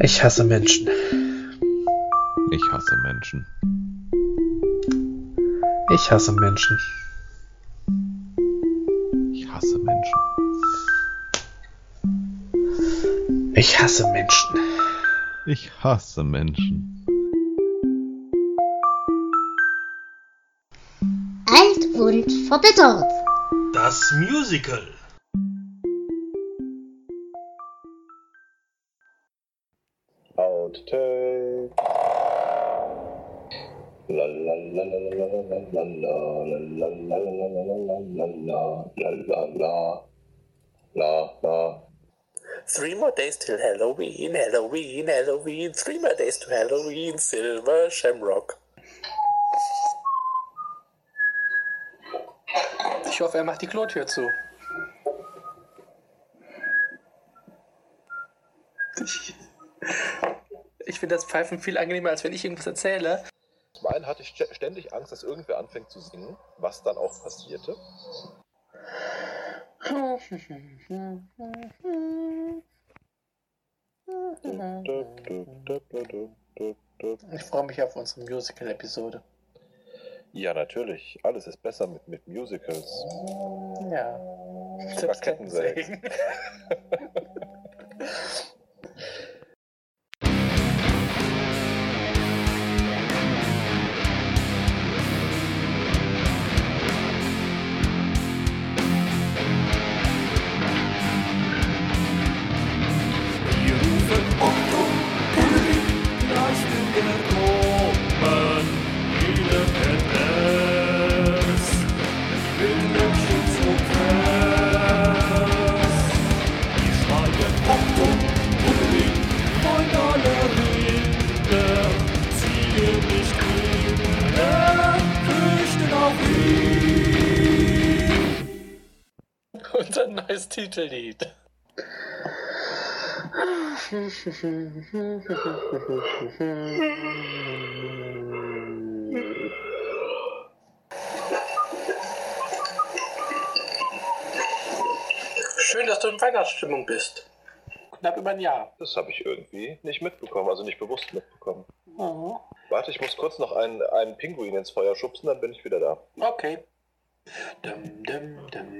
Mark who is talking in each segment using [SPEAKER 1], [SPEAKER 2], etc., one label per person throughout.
[SPEAKER 1] Ich hasse Menschen.
[SPEAKER 2] Ich hasse Menschen.
[SPEAKER 1] Ich hasse Menschen.
[SPEAKER 2] Ich hasse Menschen.
[SPEAKER 1] Ich hasse Menschen.
[SPEAKER 2] Ich hasse Menschen.
[SPEAKER 3] Alt und verbittert.
[SPEAKER 4] Das Musical.
[SPEAKER 5] More days till Halloween, Halloween, Halloween. Three more days to Halloween, Silver Shamrock.
[SPEAKER 6] Ich hoffe, er macht die Klotür zu. Ich, ich finde das Pfeifen viel angenehmer, als wenn ich irgendwas erzähle.
[SPEAKER 7] Zum einen hatte ich st- ständig Angst, dass irgendwer anfängt zu singen, was dann auch passierte.
[SPEAKER 6] Ich freue mich auf unsere Musical-Episode.
[SPEAKER 7] Ja, natürlich. Alles ist besser mit, mit Musicals.
[SPEAKER 6] Ja.
[SPEAKER 7] Sogar
[SPEAKER 6] Unser neues Titellied. Schön, dass du in Weihnachtsstimmung bist. Knapp über ein Jahr.
[SPEAKER 7] Das habe ich irgendwie nicht mitbekommen, also nicht bewusst mitbekommen.
[SPEAKER 6] Mhm.
[SPEAKER 7] Warte, ich muss kurz noch einen, einen Pinguin ins Feuer schubsen, dann bin ich wieder da.
[SPEAKER 6] Okay. Dum, dum, dum,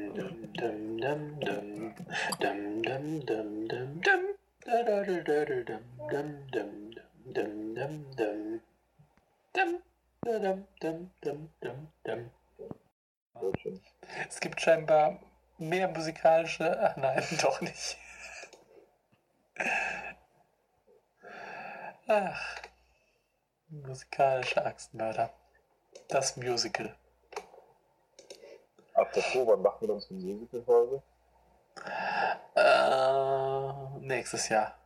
[SPEAKER 6] dum, dum, dum, dum. Dum, dum, dum. Da, da, da, da, da, dum, dum, dum, dum, dum, dum. Dum, da, dum, dum, dum, dum, dum. Es gibt scheinbar mehr musikalische. Ach nein, doch nicht. Ach. Musikalische Axtmörder. Das Musical.
[SPEAKER 7] Apropos, wann machen wir uns eine Musical-Folge?
[SPEAKER 6] Äh, nächstes Jahr.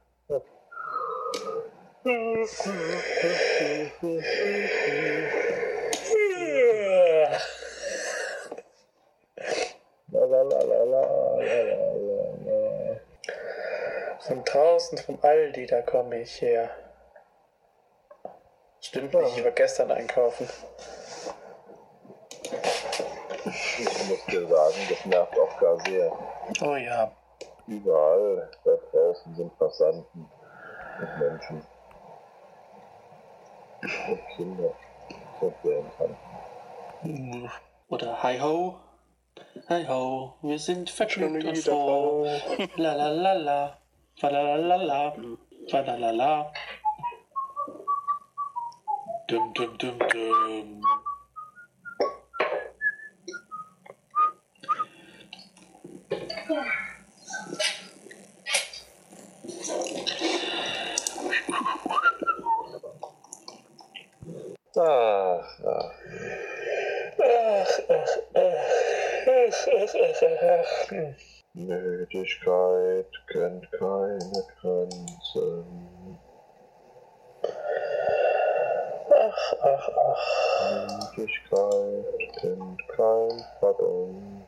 [SPEAKER 6] Von draußen vom Aldi, da komme ich her. Stimmt nicht, ich war gestern einkaufen.
[SPEAKER 7] Ich muss dir sagen, das nervt auch gar sehr.
[SPEAKER 6] Oh ja.
[SPEAKER 7] Überall da draußen sind Passanten und Menschen. Und Kinder. Und interessant.
[SPEAKER 6] Oder Hi Ho. Hi Ho, wir sind vergnügt und froh. La la la la. Fa la la la la. Fa la la la. Dum dum dum dum.
[SPEAKER 7] Ach, ach. Müdigkeit kennt keine Grenzen.
[SPEAKER 6] Ach, ach, ach.
[SPEAKER 7] Müdigkeit kennt kein Pardon.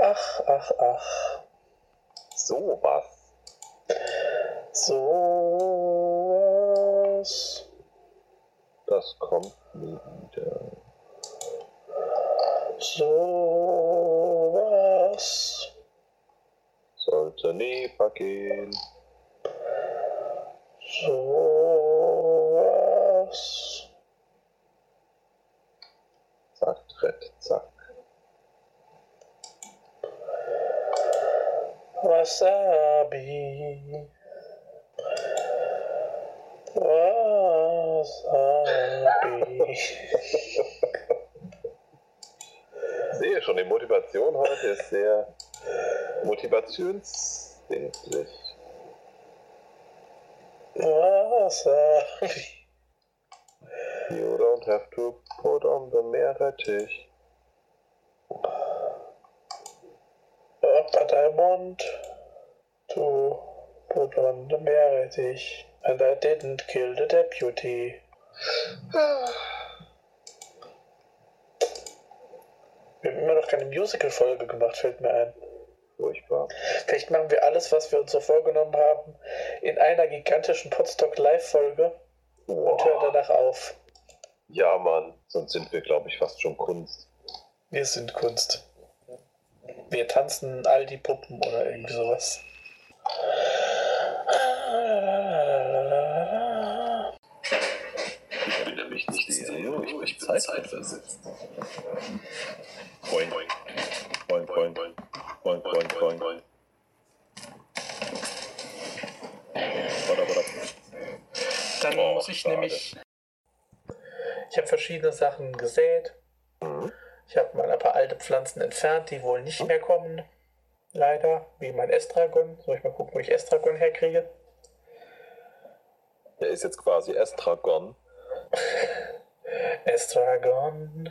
[SPEAKER 6] Ach, ach, ach.
[SPEAKER 7] Sowas.
[SPEAKER 6] So was.
[SPEAKER 7] Das kommt And, uh,
[SPEAKER 6] So it's
[SPEAKER 7] a knee fucking.
[SPEAKER 6] Zoras. Zack, Tritt, zack. Wasabi. Wasabi.
[SPEAKER 7] Sehe schon, die Motivation heute ist sehr motivationsdienstlich.
[SPEAKER 6] Wasabi.
[SPEAKER 7] You don't have to put on the Meerrettich.
[SPEAKER 6] But I want to put on the Meerrettich. And I didn't kill the deputy. Wir haben immer noch keine Musical-Folge gemacht, fällt mir ein.
[SPEAKER 7] Furchtbar.
[SPEAKER 6] Vielleicht machen wir alles, was wir uns so vorgenommen haben, in einer gigantischen Podstock Live-Folge und hören danach auf.
[SPEAKER 7] Ja, Mann, sonst sind wir, glaube ich, fast schon Kunst.
[SPEAKER 6] Wir sind Kunst. Wir tanzen all die Puppen oder irgendwie sowas.
[SPEAKER 7] Wieder mich nicht sehe, ich mich Zeit versetzt. Boing, boing, boing, boing, boing, boing, boing, boing, boing. Bada, bada.
[SPEAKER 6] Dann
[SPEAKER 7] Oh,
[SPEAKER 6] muss ich
[SPEAKER 7] schade.
[SPEAKER 6] nämlich. Ich habe verschiedene Sachen gesät.
[SPEAKER 7] Mhm.
[SPEAKER 6] Ich habe mal ein paar alte Pflanzen entfernt, die wohl nicht mehr kommen. Leider. Wie mein Estragon. Soll ich mal gucken, wo ich Estragon herkriege?
[SPEAKER 7] Der ist jetzt quasi Estragon.
[SPEAKER 6] Estragon.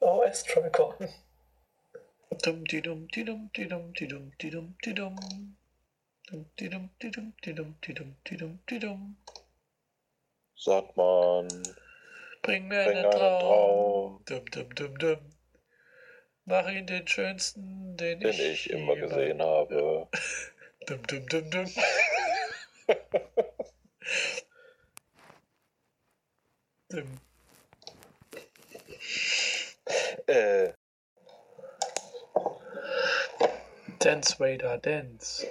[SPEAKER 6] Oh, Estragon. Dum di dum di dum di dum di dum di dum di dum. Dum di dum di dum di dum di.
[SPEAKER 7] Sagt man.
[SPEAKER 6] Bring mir einen, Traum.
[SPEAKER 7] Traum.
[SPEAKER 6] Dum dum dum dum. Mach ihn den schönsten, den,
[SPEAKER 7] den ich, ich immer gesehen habe.
[SPEAKER 6] dum dum dum dum. dum. Dance Vader Dance.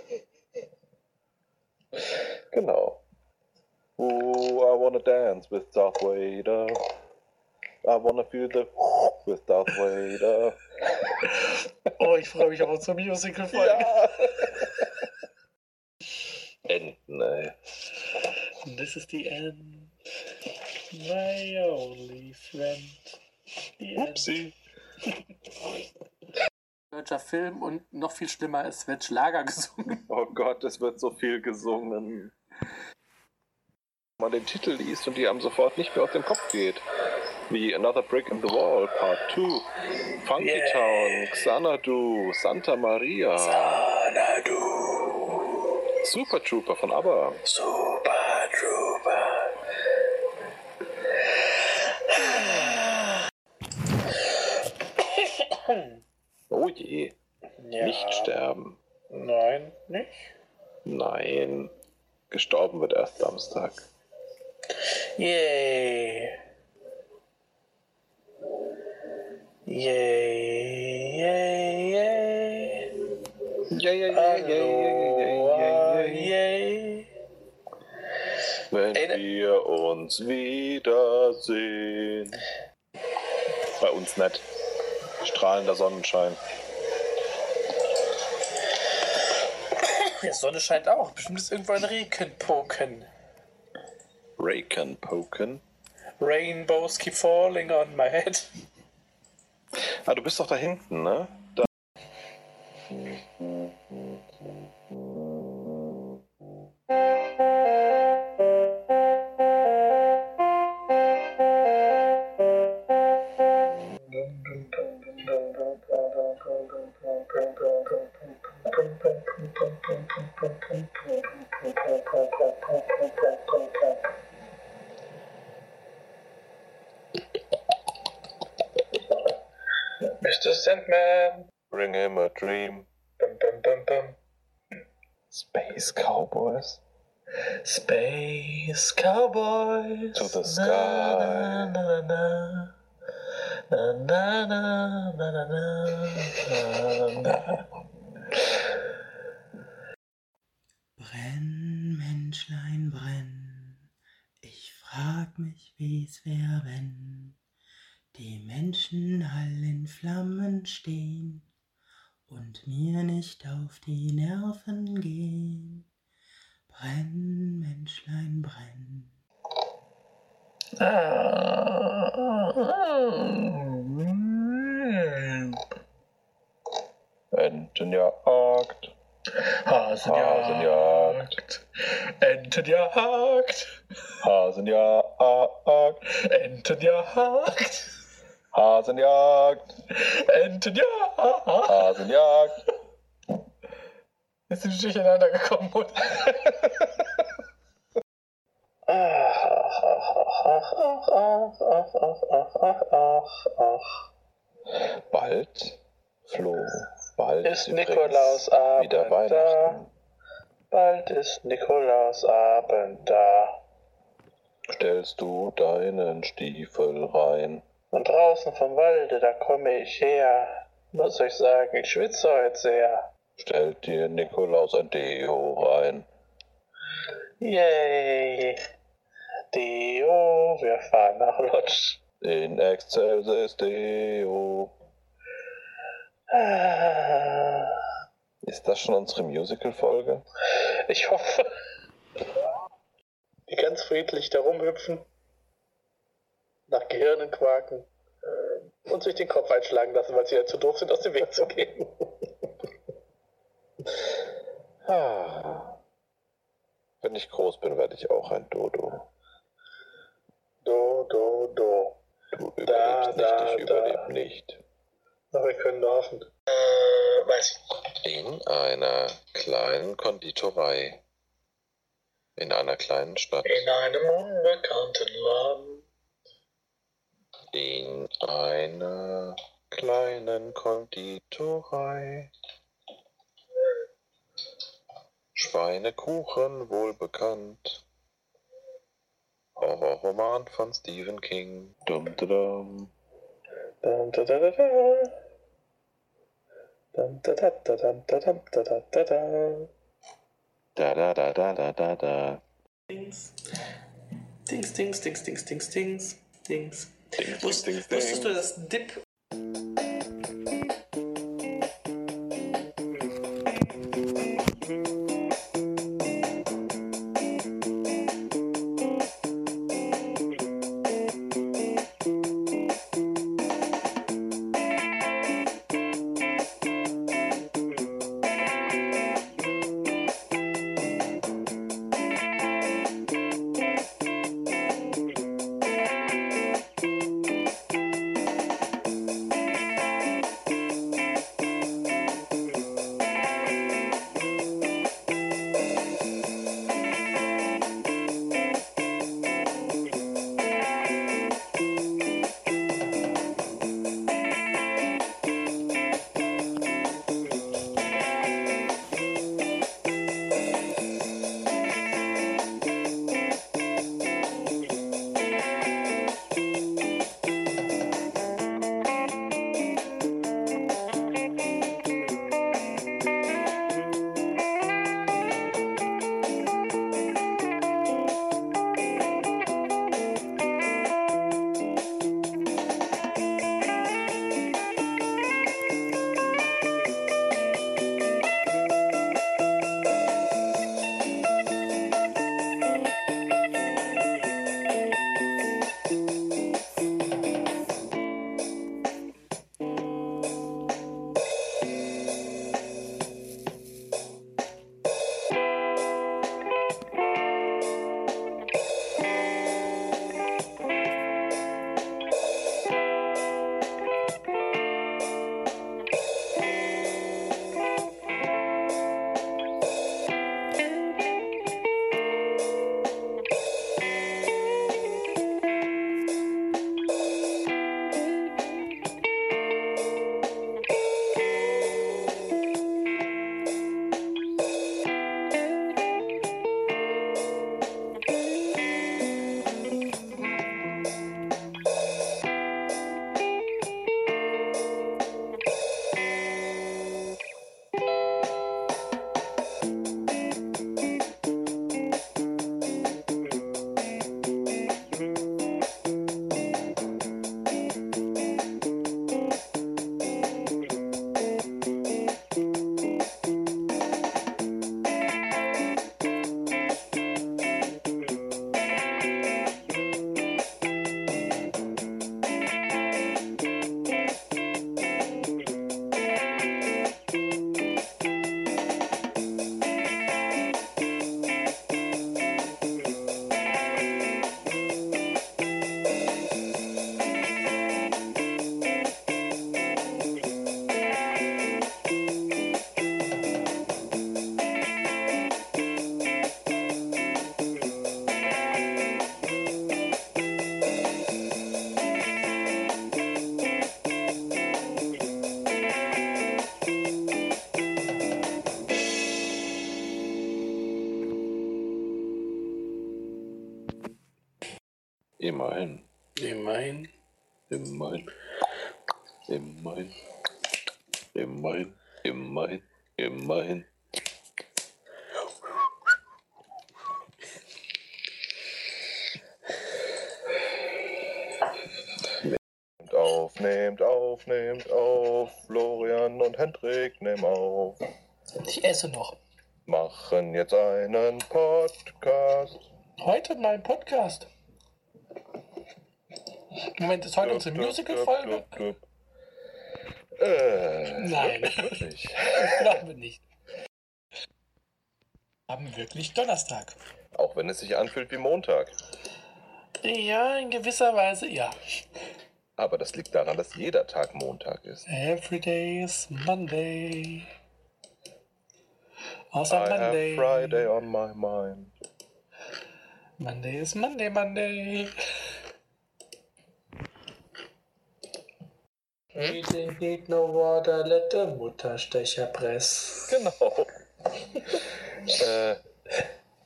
[SPEAKER 7] genau. Ooh, I wanna dance with Darth Vader. I wanna feel the with Darth Vader.
[SPEAKER 6] Oh, ich freue mich auf unsere Musical-Folge.
[SPEAKER 7] Ja! Enten, ey.
[SPEAKER 6] This is the end. My only friend. The end. Deutscher Film und noch viel schlimmer, es wird Schlager gesungen.
[SPEAKER 7] Oh Gott, es wird so viel gesungen. Wenn man den Titel liest und die einem sofort nicht mehr aus dem Kopf geht. Wie Another Brick in the Wall, Part 2, Funky
[SPEAKER 6] Yeah.
[SPEAKER 7] Town, Xanadu, Santa Maria, Super Trooper von ABBA.
[SPEAKER 6] Super
[SPEAKER 7] Oh je.
[SPEAKER 6] Ja.
[SPEAKER 7] Nicht sterben.
[SPEAKER 6] Nein, nicht?
[SPEAKER 7] Nein. Gestorben wird erst Samstag.
[SPEAKER 6] Yay. Yay, yay, yay.
[SPEAKER 7] Yay, yay, yay, yay, yay,
[SPEAKER 6] yay,
[SPEAKER 7] Wenn
[SPEAKER 6] Ey, ne-
[SPEAKER 7] wir uns wiedersehen. Bei uns nicht. Strahlender Sonnenschein.
[SPEAKER 6] Die Sonne scheint auch. Bestimmt ist irgendwo ein Regenpoken.
[SPEAKER 7] Raken Poken.
[SPEAKER 6] Rainbows keep falling on my head.
[SPEAKER 7] Ah, du bist doch da hinten, ne?
[SPEAKER 6] Mr. Sandman.
[SPEAKER 7] Bring him a dream.
[SPEAKER 6] Bum, bum, bum, bum.
[SPEAKER 7] Space Cowboys.
[SPEAKER 6] Space Cowboys.
[SPEAKER 7] To the sky.
[SPEAKER 6] Na, na, na, na, na, na.
[SPEAKER 8] Brenn, Menschlein, brenn. Ich frag mich, wie's wär, wenn die Menschen all in Flammen stehen und mir nicht auf die Nerven gehen. Brenn, Menschlein, brenn.
[SPEAKER 7] Entenjagd.
[SPEAKER 5] Hasenjagd. Entenjagd.
[SPEAKER 7] Hasenjagd.
[SPEAKER 5] Entenjagd.
[SPEAKER 7] Hasenjagd.
[SPEAKER 5] Entenjagd.
[SPEAKER 7] Hasenjagd.
[SPEAKER 5] Jetzt sind wir durcheinander gekommen. Und
[SPEAKER 7] Bald, Flo, bald
[SPEAKER 6] Ist Nikolausabend
[SPEAKER 7] wieder Weihnachten.
[SPEAKER 6] da. Bald ist Nikolausabend da.
[SPEAKER 7] Stellst du deinen Stiefel rein.
[SPEAKER 6] Und draußen vom Walde, da komme ich her. Muss euch sagen, ich schwitze heute sehr.
[SPEAKER 7] Stellt dir Nikolaus ein Deo rein.
[SPEAKER 6] Yay. Deo, wir fahren nach Lodz.
[SPEAKER 7] In Excelsis Deo.
[SPEAKER 6] Ah,
[SPEAKER 7] Ist das schon unsere Musical-Folge?
[SPEAKER 6] Ich hoffe. Die ganz friedlich da rumhüpfen, nach Gehirnen quaken und sich den Kopf einschlagen lassen, weil sie ja zu doof sind, aus dem Weg zu gehen.
[SPEAKER 7] Ah. Wenn ich groß bin, werde ich auch ein Dodo.
[SPEAKER 6] Do, do, do.
[SPEAKER 7] Du überlebst
[SPEAKER 6] Da,
[SPEAKER 7] nicht,
[SPEAKER 6] da,
[SPEAKER 7] ich überlebe nicht.
[SPEAKER 6] Aber wir können hoffen. Äh, weiß ich.
[SPEAKER 7] In einer kleinen Konditorei. In einer kleinen Stadt.
[SPEAKER 6] In einem unbekannten Laden.
[SPEAKER 7] In einer kleinen Konditorei. Schweinekuchen wohl bekannt. Horrorroman von Stephen King. Dum dum.
[SPEAKER 6] Dum, da, da, da, da. Dum, da, da, da, dum, da, dum, da, da, da, da.
[SPEAKER 7] Da da da da da da da.
[SPEAKER 5] Dings. Dings, Dings, Dings, Dings, Dings, Dings, Dings.
[SPEAKER 7] Dings, dings, dings,
[SPEAKER 5] wusstest du, dass Dip
[SPEAKER 7] Immerhin.
[SPEAKER 6] Immerhin.
[SPEAKER 7] Immerhin. Immerhin. Immerhin. Immerhin. Immerhin. Nehmt auf, nehmt auf, nehmt auf. Florian und Hendrik, nehmen auf.
[SPEAKER 5] Ich esse noch.
[SPEAKER 7] Machen jetzt einen Podcast.
[SPEAKER 5] Heute mein Podcast. Moment, ist heute unsere Musical-Folge?
[SPEAKER 7] Äh,
[SPEAKER 5] Nein.
[SPEAKER 7] Wirklich.
[SPEAKER 5] Glauben wir nicht. Haben wirklich Donnerstag.
[SPEAKER 7] Auch wenn es sich anfühlt wie Montag.
[SPEAKER 5] Ja, in gewisser Weise ja.
[SPEAKER 7] Aber das liegt daran, dass jeder Tag Montag ist.
[SPEAKER 5] Every day is Monday. Außer
[SPEAKER 7] I have
[SPEAKER 5] Monday.
[SPEAKER 7] Friday on my mind.
[SPEAKER 5] Monday is Monday, Monday. We didn't need no water, let the Mutterstecher press.
[SPEAKER 7] Genau. äh,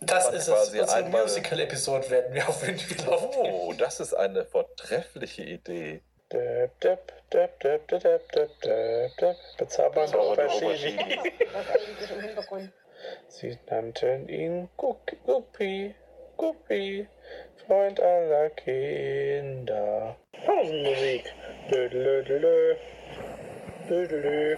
[SPEAKER 5] Das ist es. Unsere Musical-Episode werden wir auf Windspiel aufnehmen.
[SPEAKER 7] oh, das ist eine vortreffliche Idee.
[SPEAKER 6] Bezaubernd
[SPEAKER 7] Bezaubernde
[SPEAKER 6] Aubergine.
[SPEAKER 3] Was eigentlich im Hintergrund?
[SPEAKER 6] Sie nannten ihn Guck- Guppi, Guppy, Freund aller Kinder. Pausenmusik. Dödelödelö. Dödelö.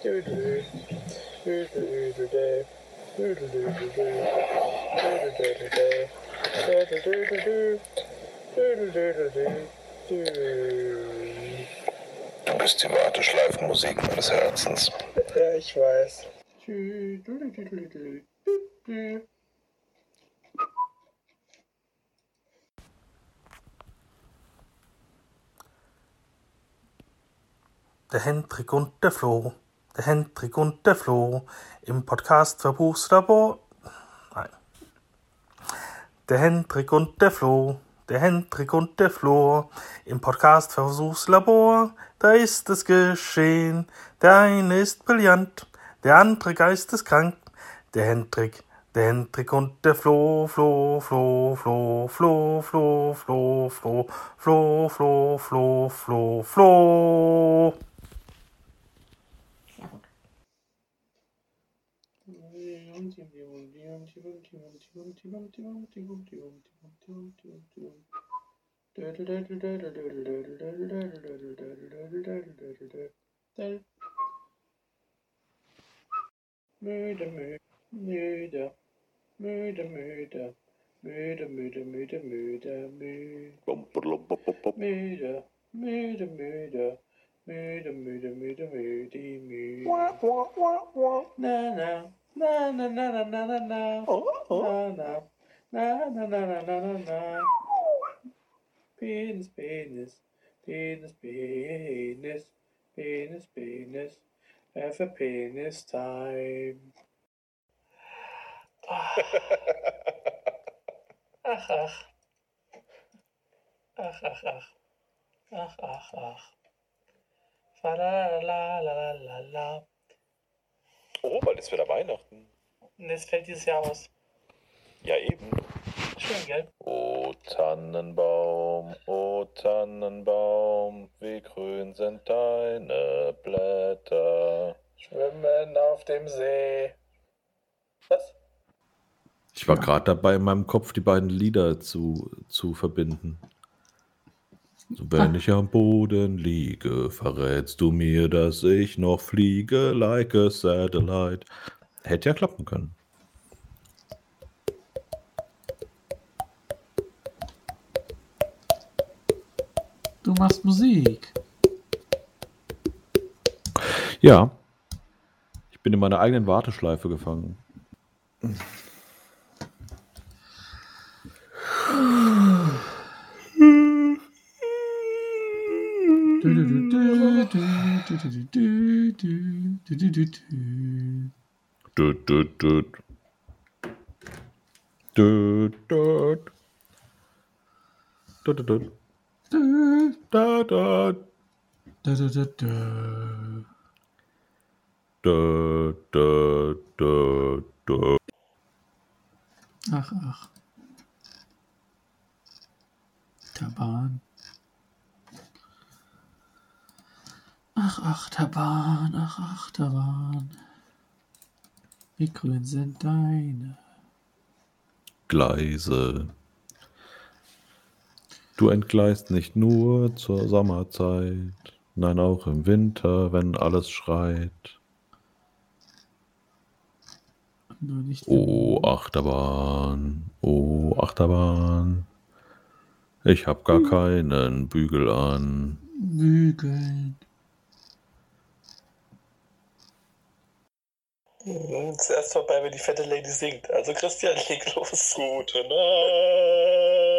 [SPEAKER 7] Du bist die Warteschleifenmusik meines Herzens.
[SPEAKER 6] Ja, ich weiß.
[SPEAKER 9] Der Hendrik und der Flo. Der Hendrik und der Flo. Im Podcast Verbuchslabor. Nein. Der Hendrik und der Flo. Der Hendrik und der Flo. Im Podcast Versuchslabor. Da ist es geschehen. Der eine ist brillant. Der andere geisteskrank. Der Hendrik. Der Hendrik und der Flo, Flo, Flo, Flo, Flo, Flo, Flo, Flo, Flo, Flo, Flo, Flo, Flo.
[SPEAKER 6] Murder, murder, murder, murder. Müde, müde, müde, müde, müde. Müde, müde, müde. Müde, müde, müde, müde, müde. Na, na. Na na na na na oh. na na. Na na na na na na na. Penis, penis, penis, penis, penis, penis. Have a penis time.
[SPEAKER 5] ach, ach. Ach, ach, ach. Ach, ach, ach. Fa la la la la la la.
[SPEAKER 7] Oh, bald ist wieder Weihnachten.
[SPEAKER 10] Und es fällt dieses Jahr aus.
[SPEAKER 11] Ja, eben.
[SPEAKER 10] Schön, gell?
[SPEAKER 11] O Tannenbaum, o Tannenbaum, wie grün sind deine Blätter.
[SPEAKER 10] Schwimmen auf dem See. Was?
[SPEAKER 7] Ich war gerade dabei, in meinem Kopf die beiden Lieder zu, zu verbinden. Wenn ich am Boden liege, verrätst du mir, dass ich noch fliege, like a satellite. Hätte ja klappen können.
[SPEAKER 6] Du machst Musik.
[SPEAKER 7] Ja. Ich bin in meiner eigenen Warteschleife gefangen.
[SPEAKER 6] Ach, ach. Achterbahn. Ach, Achterbahn, ach, Achterbahn. Wie grün sind deine
[SPEAKER 7] Gleise. Du entgleist nicht nur zur Sommerzeit, nein auch im Winter, wenn alles schreit. Oh Achterbahn, oh Achterbahn. Ich hab gar keinen Bügel an.
[SPEAKER 6] Bügeln.
[SPEAKER 10] Zuerst vorbei, wenn die fette Lady singt. Also Christian, leg los.
[SPEAKER 11] Gute Nacht.